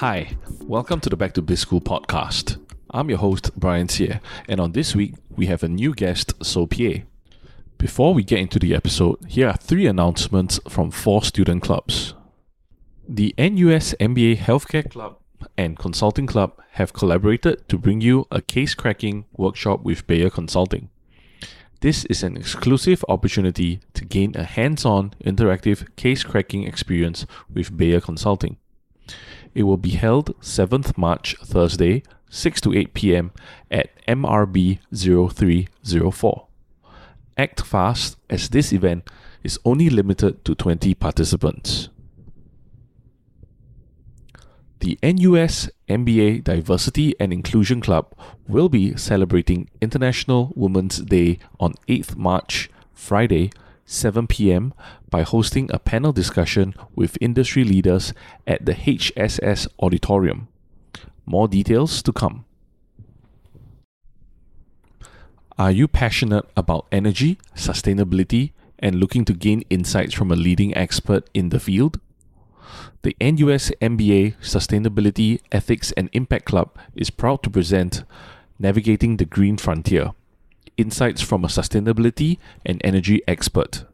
Hi, welcome to the Back to Biz School podcast. I'm your host, Brian Sear, and on this week, we have a new guest, Soe Pyae. Before we get into the episode, here are three announcements from four student clubs. The NUS MBA Healthcare Club and Consulting Club have collaborated to bring you a case cracking workshop with Bayer Consulting. This is an exclusive opportunity to gain a hands on interactive case cracking experience with Bayer Consulting. It will be held 7th March, Thursday, 6 to 8 pm at MRB 0304. Act fast as this event is only limited to 20 participants. The NUS MBA Diversity and Inclusion Club will be celebrating International Women's Day on 8th March, Friday, 7 pm by hosting a panel discussion with industry leaders at the HSS Auditorium. More details to come. Are you passionate about energy, sustainability, and looking to gain insights from a leading expert in the field? The NUS MBA Sustainability, Ethics and Impact Club is proud to present Navigating the Green Frontier Insights from a Sustainability and Energy Expert.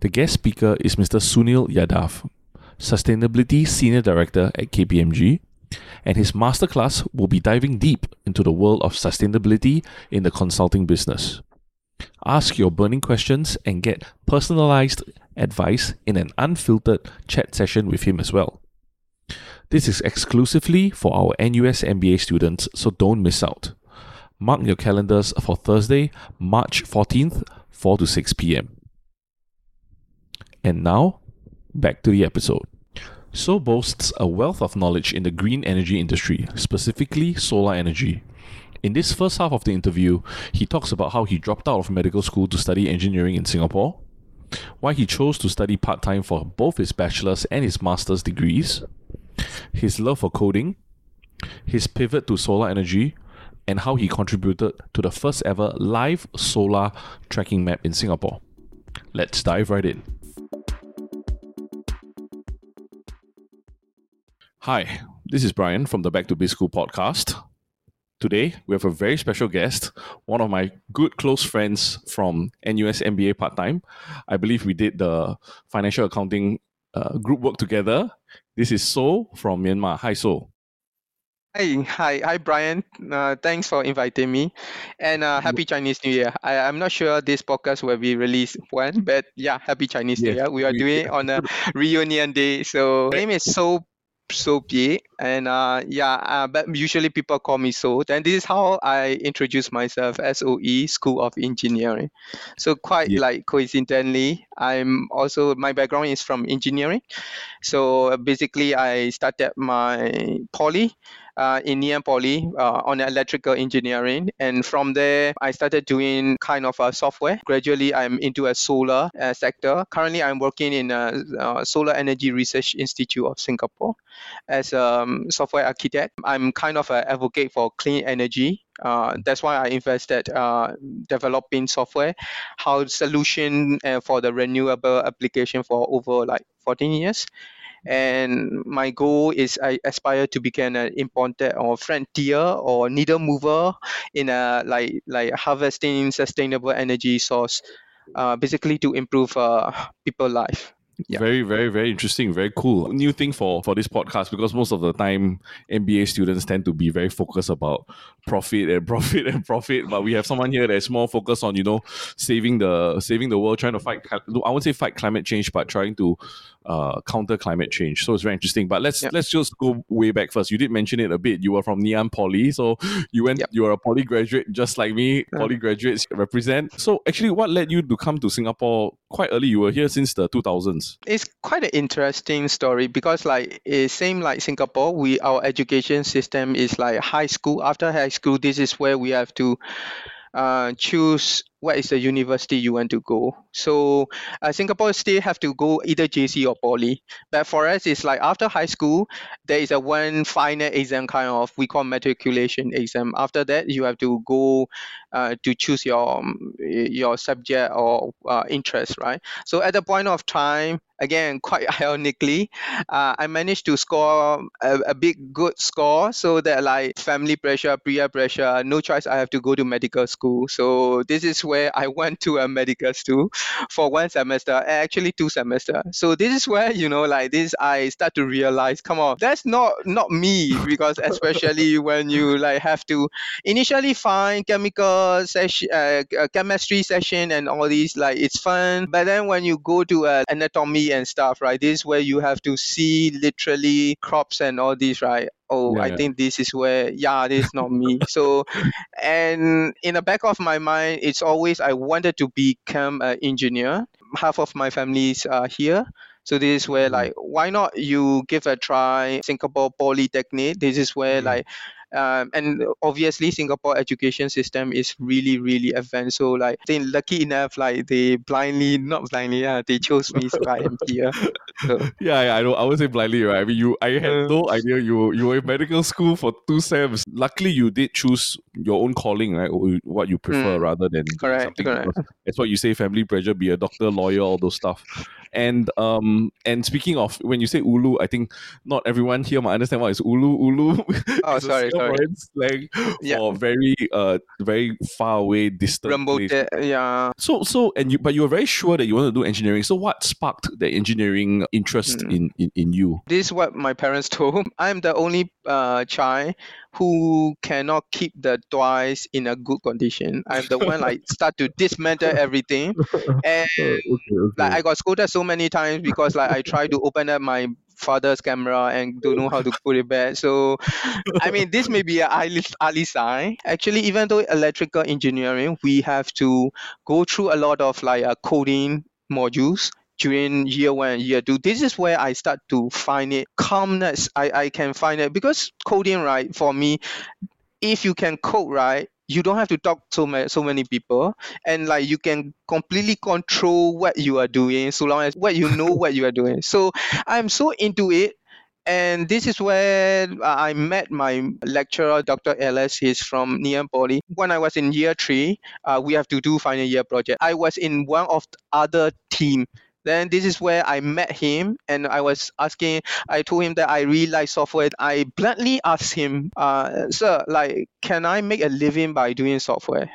The guest speaker is Mr. Sunil Yadav, Sustainability Senior Director at KPMG, and his masterclass will be diving deep into the world of sustainability in the consulting business. Ask your burning questions and get personalized advice in an unfiltered chat session with him as well. This is exclusively for our NUS MBA students, so don't miss out. Mark your calendars for Thursday, March 14th, 4 to 6 p.m. And now, back to the episode. Soe boasts a wealth of knowledge in the green energy industry, specifically solar energy. In this first half of the interview, he talks about how he dropped out of medical school to study engineering in Singapore, why he chose to study part time for both his bachelor's and his master's degrees, his love for coding, his pivot to solar energy, and how he contributed to the first ever live solar tracking map in Singapore. Let's dive right in. Hi, this is Brian from the Back to Biz School podcast. Today, we have a very special guest, one of my good close friends from NUS MBA part time. I believe we did the financial accounting uh, group work together. This is Soe from Myanmar. Hi, Soe. Hi, hi, hi, Brian. Uh, thanks for inviting me, and uh, happy Chinese New Year. I, I'm not sure this podcast will be released when, but yeah, happy Chinese New Year. We are doing it on a reunion day. So my name is Soe Soe Pyae, and uh, yeah, uh, but usually people call me Soe. Then this is how I introduce myself: SOE, School of Engineering. So quite Yeah. like coincidentally, I'm also my background is from engineering. So basically, I started my poly uh, in Ngee Poly uh, on electrical engineering, and from there I started doing kind of a software. Gradually, I'm into a solar uh, sector. Currently, I'm working in a, uh Solar Energy Research Institute of Singapore as a um, software architect. I'm kind of an advocate for clean energy. Uh, that's why I invested uh, developing software, how solution uh, for the renewable application for over like 14 years and my goal is I aspire to become an importer or frontier or needle mover in a like like harvesting sustainable energy source, uh, basically to improve uh, people life. Yeah. Very, very, very interesting. Very cool. New thing for for this podcast because most of the time MBA students tend to be very focused about profit and profit and profit. But we have someone here that's more focused on you know saving the saving the world, trying to fight. I won't say fight climate change, but trying to uh, counter climate change. So it's very interesting. But let's Yeah. let's just go way back first. You did mention it a bit. You were from Ngee Poly, so you went. Yep. You were a poly graduate, just like me. Yeah. Poly graduates represent. So actually, what led you to come to Singapore quite early? You were here since the two thousands. It's quite an interesting story because like it same like Singapore, we our education system is like high school. After high school, this is where we have to uh, choose what is the university you want to go. So uh, Singapore still have to go either JC or Poly. But for us, it's like after high school, there is a one final exam kind of we call matriculation exam. After that, you have to go uh, to choose your um, your subject or uh, interest, right? So at the point of time, again, quite ironically, uh, I managed to score a, a big good score so that like family pressure, peer pressure, no choice, I have to go to medical school. So this is where I went to a medical school for one semester, actually two semester. So this is where, you know, like this, I start to realize, come on, that's not, not me because especially when you like have to initially find chemical session, uh, chemistry session and all these, like it's fun. But then when you go to uh, anatomy and stuff, right? This is where you have to see literally crops and all these, right? Oh, Yeah, I yeah. think this is where, yeah, this is not me. So, and in the back of my mind, it's always I wanted to become an engineer. Half of my family is uh, here. So this is where Mm. like why not you give a try Singapore Polytechnic. This is where Mm. like um, and obviously Singapore education system is really really advanced. So like think lucky enough like they blindly not blindly yeah they chose me so I am here. So Yeah, yeah, I know. I would say blindly, right? I mean, you. I had Uh. no idea you you were in medical school for two sems. Luckily, you did choose your own calling, right? Or What you prefer Mm. rather than Correct, something. correct. because That's what you say. Family pressure. Be a doctor, lawyer, all those stuff. And um and speaking of when you say ulu, I think not everyone here might understand what is ulu. Ulu Oh, sorry, sorry. Slang Yeah. for very uh very far away, distant remote yeah So so and you but you were very sure that you want to do engineering. So what sparked the engineering interest Mm. in, in in you? this is what my parents told. I'm the only uh, child who cannot keep the toys in a good condition. I'm the one like start to dismantle everything, and like I got scolded so many times because like I try to open up my father's camera and don't know how to put it back. So I mean this may be a early, early sign. Actually, even though electrical engineering, we have to go through a lot of like uh, coding modules during year one and year two. This is where I start to find it calmness. I, I can find it because coding, right, for me, if you can code right, you don't have to talk so many so many people and like you can completely control what you are doing so long as what you know what you are doing. So I'm so into it and this is where I met my lecturer, Dr. Ellis. He's from Ngee Ann Poly. When I was in year three, uh, we have to do final year project. I was in one of the other team. Then this is where I met him, and I was asking. I told him that I really like software. I bluntly asked him, uh, "Sir, like, can I make a living by doing software?"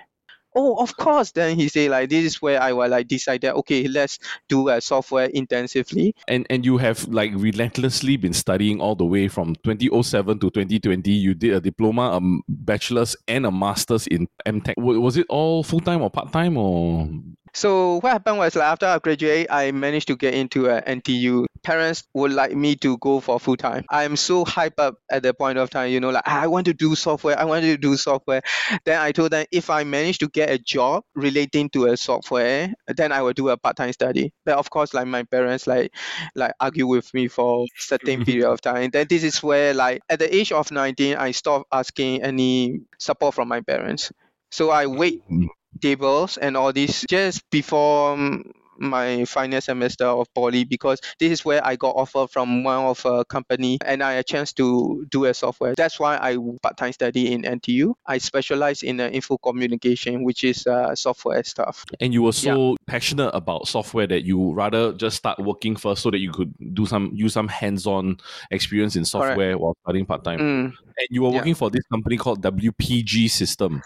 Oh, of course. Then he said, like, this is where I was like decided. Okay, let's do a software intensively. And and you have like relentlessly been studying all the way from 2007 to 2020. You did a diploma, a bachelor's, and a master's in MTech. Wa- Was it all full time or part time or? So what happened was like after I graduated, I managed to get into a NTU. Parents would like me to go for full time. I'm so hyped up at the point of time, you know, like "Ah, I want to do software. I want to do software. Then I told them if I manage to get a job relating to a software, then I will do a part time study. But of course, like my parents like like argue with me for certain period of time. Then this is where like at the age of 19, I stopped asking any support from my parents. So I wait Mm. Tables and all this just before um, my final semester of poly because this is where I got offer from one of a company and I had a chance to do a software. That's why I part-time study in NTU. I specialize in uh, info communication, which is uh, software stuff. And you were so passionate about software that you rather just start working first so that you could do some use some hands-on experience in software while studying part-time. Mm, And you were Yeah. working for this company called WPG System.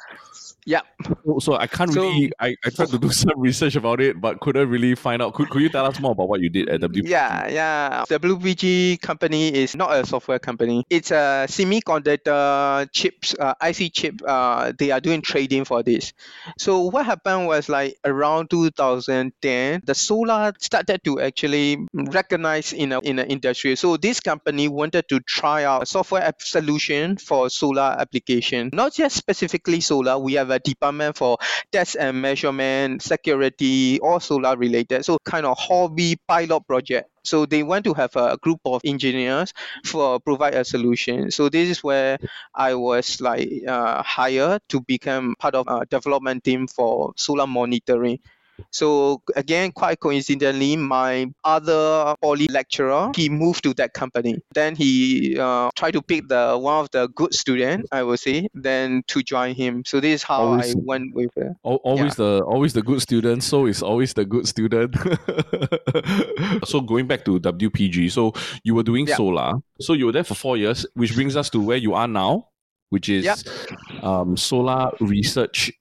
Yeah. So, so I can't So- really. I, I tried to do some research about it, but couldn't really find out. Could, could you tell us more about what you did at WPG? Yeah, yeah. The WPG company is not a software company. It's a semiconductor chips, uh, IC chip. Uh, they are doing trading for this. So what happened was like around 2010, the solar started to actually recognize in a in the industry. So this company wanted to try out a software solution for solar application. Not just specifically solar. We have a department for test and measurement, security, all solar related. So kind of hobby pilot project. So they want to have a group of engineers for provide a solution. So this is where I was like uh, hired to become part of a development team for solar monitoring. So again, quite coincidentally, my other poly lecturer he moved to that company. Then he uh, tried to pick the one of the good student, I would say, then to join him. So this is how Always- I went with it. Al- Always the always the good student, Soe is always the good student. so going back to WPG, so you were doing Yeah. solar, so you were there for four years, which brings us to where you are now, which is Yeah. um, Solar Research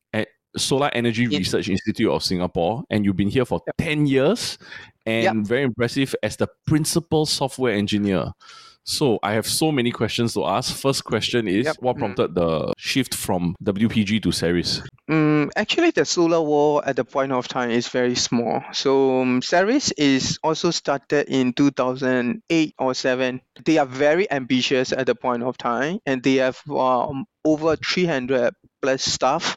Solar Energy Research Institute of Singapore, and you've been here for ten years, and very impressive as the principal software engineer. So I have so many questions to ask. First question is, Yep. what Mm. prompted the shift from WPG to SERIS? Mm, actually, the solar wall at the point of time is very small. So um, SERIS is also started in 2008 or 7. They are very ambitious at the point of time, and they have um, over 300 plus staff.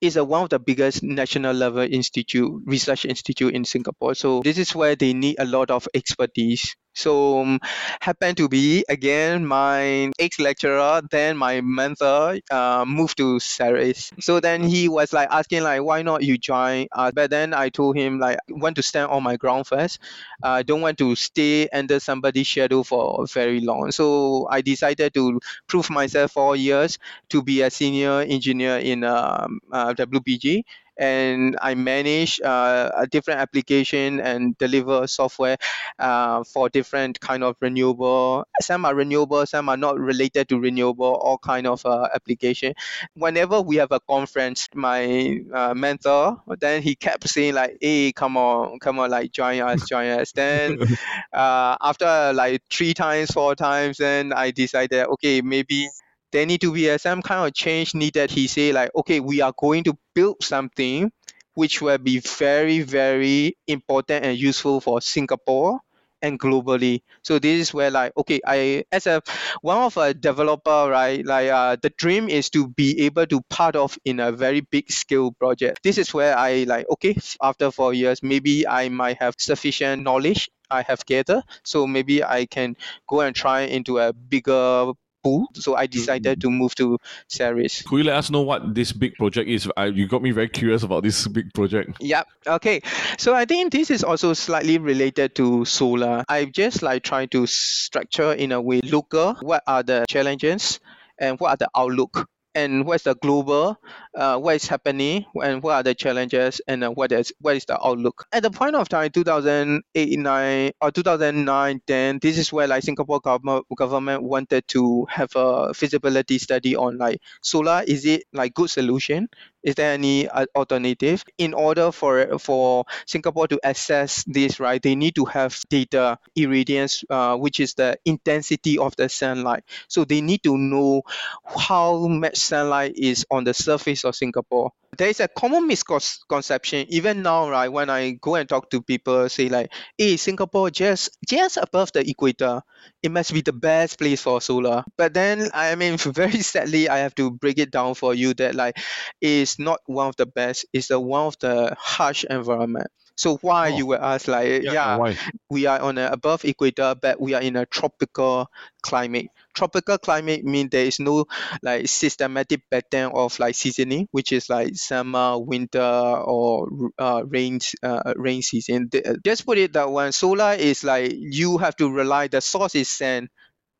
It's a, one of the biggest national level institute research institute in Singapore. So this is where they need a lot of expertise. So um, happen to be again my ex lecturer, then my mentor, uh, moved to SERIS. So then he was like asking like, why not you join? Uh, but then I told him like, want to stand on my ground first. I don't want to stay under somebody's shadow for very long. So I decided to prove myself for years to be a senior engineer in um, uh, WPG. And I manage uh, a different application and deliver software uh, for different kind of renewable. Some are renewable, some are not related to renewable. All kind of uh, application. Whenever we have a conference, my uh, mentor then he kept saying like, "Hey, come on, come on, like join us, join us." Then uh, after like three times, four times, then I decided, okay, maybe there need to be a, some kind of change needed. He say like, okay, we are going to build something which will be very, very important and useful for Singapore and globally. So this is where like, okay, I as a one of a developer, right? Like uh, the dream is to be able to part of in a very big scale project. This is where I like, okay, after four years, maybe I might have sufficient knowledge I have gathered. So maybe I can go and try into a bigger pool. So I mm-hmm. decided to move to SERIS. Could you let us know what this big project is? I, you got me very curious about this big project. Yep. Okay. So I think this is also slightly related to solar. I just like trying to structure in a way local. What are the challenges and what are the outlook? And what's the global, uh, what is happening, and what are the challenges, and uh, what is what is the outlook? At the point of time, 2008, 9 or 2009, 10, this is where like Singapore government government wanted to have a feasibility study on like solar. Is it like good solution? Is there any uh, alternative? In order for for Singapore to assess this, right, they need to have data irradiance, uh, which is the intensity of the sunlight. So they need to know how much sunlight is on the surface of Singapore. There is a common misconception even now, right? When I go and talk to people, say like, "Hey, Singapore just just above the equator, it must be the best place for solar." But then, I mean, very sadly, I have to break it down for you that like, it's not one of the best. It's the one of the harsh environment. So why Oh. you will ask like, yeah, Why? we are on a above equator, but we are in a tropical climate. Tropical climate means there is no like systematic pattern of like seasoning, which is like summer, winter, or uh, rain uh, rain season. Just put it that one. Solar is like you have to rely. The source is sand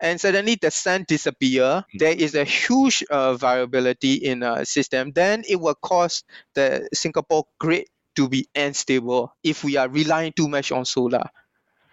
and suddenly the sun disappear. There is a huge uh, variability in a system. Then it will cause the Singapore grid to be unstable if we are relying too much on solar.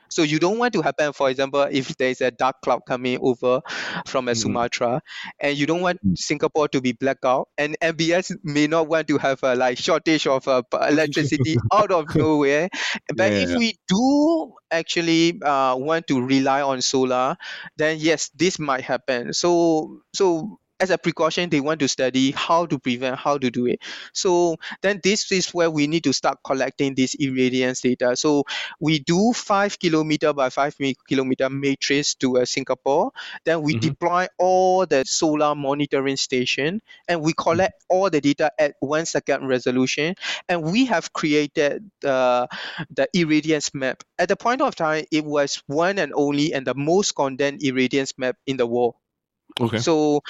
So you don't want to happen, for example, if there's a dark cloud coming over from a Mhm. Sumatra, and you don't want Mm. Singapore to be blackout, and MBS may not want to have a like shortage of uh, electricity out of nowhere. But Yeah, if yeah. we do actually uh, want to rely on solar, then yes, this might happen. So so as a precaution, they want to study how to prevent, how to do it. So then this is where we need to start collecting this irradiance data. So we do five kilometer by five kilometer matrix to uh, Singapore. Then we Mhm. deploy all the solar monitoring station and we collect all the data at one second resolution. And we have created the, the irradiance map. At the point of time, it was one and only and the most condensed irradiance map in the world. Okay. So,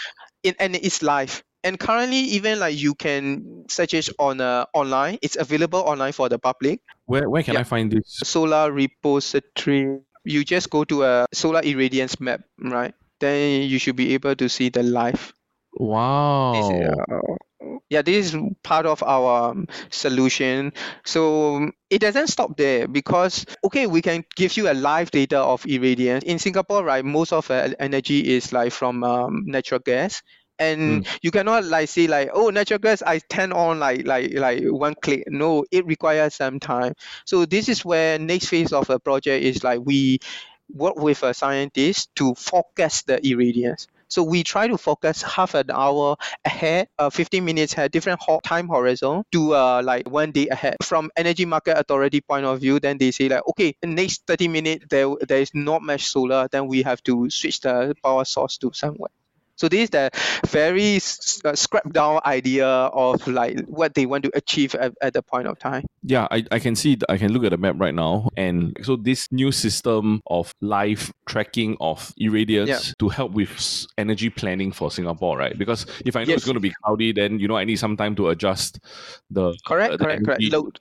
in, and it's live. And currently, even like you can search it on uh, online. It's available online for the public. where where can yeah. I find this? Solar repository. You just go to a solar irradiance map, right? Then you should be able to see the live. Wow. Is, uh, yeah, this is part of our um, solution. So um, it doesn't stop there because okay, we can give you a live data of irradiance in Singapore, right? Most of uh, energy is like from um, natural gas, and you cannot like say like oh natural gas I turn on like like like one click. No, it requires some time. So this is where next phase of a project is like we work with a scientist to forecast the irradiance. So we try to focus half an hour ahead, uh, 15 minutes ahead, different time horizon to uh, like one day ahead. From energy market authority point of view, then they say like, okay, next 30 minutes there there is not much solar, then we have to switch the power source to somewhere. So this is the very s- uh, scrapped down idea of like what they want to achieve at, at the point of time. Yeah, I, I can see, I can look at the map right now. And so, this new system of live tracking of irradiance Yeah. to help with energy planning for Singapore, right? Because if I know it's going to be cloudy, then, you know, I need some time to adjust the, Correct, uh, the correct, correct. Load.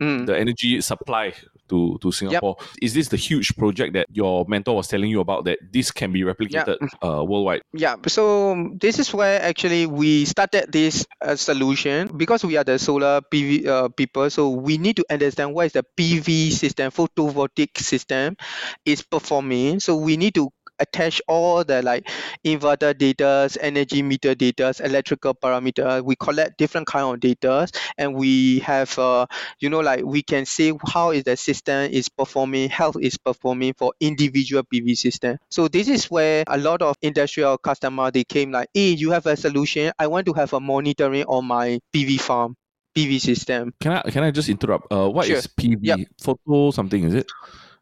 Mm. the energy supply to, to Singapore. Is this the huge project that your mentor was telling you about that this can be replicated uh, worldwide? Yeah, so this is where actually we started this uh, solution because we are the solar PV uh, people. So we need to understand what is the PV system, photovoltaic system, is performing. So we need to attach all the like inverter data, energy meter data, electrical parameter. We collect different kind of data, and we have uh, you know like we can see how is the system is performing, health is performing for individual PV system. So this is where a lot of industrial customer they came like, hey, you have a solution. I want to have a monitoring on my PV farm, PV system. Can I can I just interrupt? Uh, what is Sure. PV? Yep. Photo something, is it?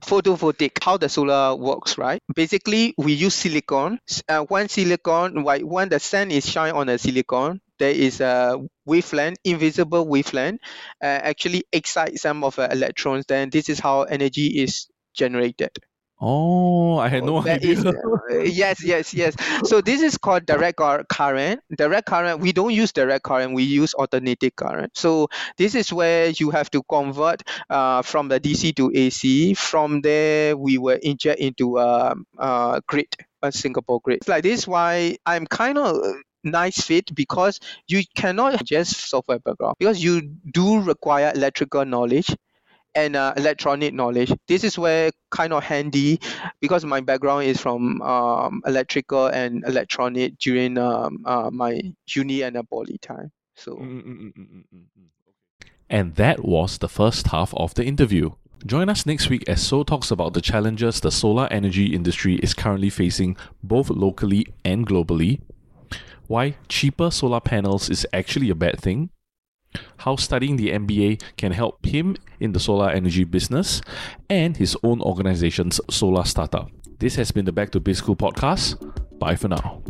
Photovoltaic how the solar works right? Basically we use silicon. Uh, one silicon when the sun is shine on a silicon there is a wavelength invisible wavelength uh, actually excite some of the electrons then this is how energy is generated Oh, I had no That idea. is- uh, yes, yes, yes. So this is called direct current. Direct current, we don't use direct current, we use alternating current. So this is where you have to convert uh, from the DC to AC. From there, we will inject into a, a grid, a Singapore grid. It's like this why I'm kind of nice fit because you cannot just software background because you do require electrical knowledge and uh, electronic knowledge. This is where kind of handy because my background is from um, electrical and electronic during um, uh, my uni and a poly time. So mm, mm, mm. And that was the first half of the interview. Join us next week as Soe talks about the challenges the solar energy industry is currently facing both locally and globally, why cheaper solar panels is actually a bad thing, how studying the MBA can help him in the solar energy business, and his own organization's solar startup. This has been the Back to Biz School podcast. Bye for now.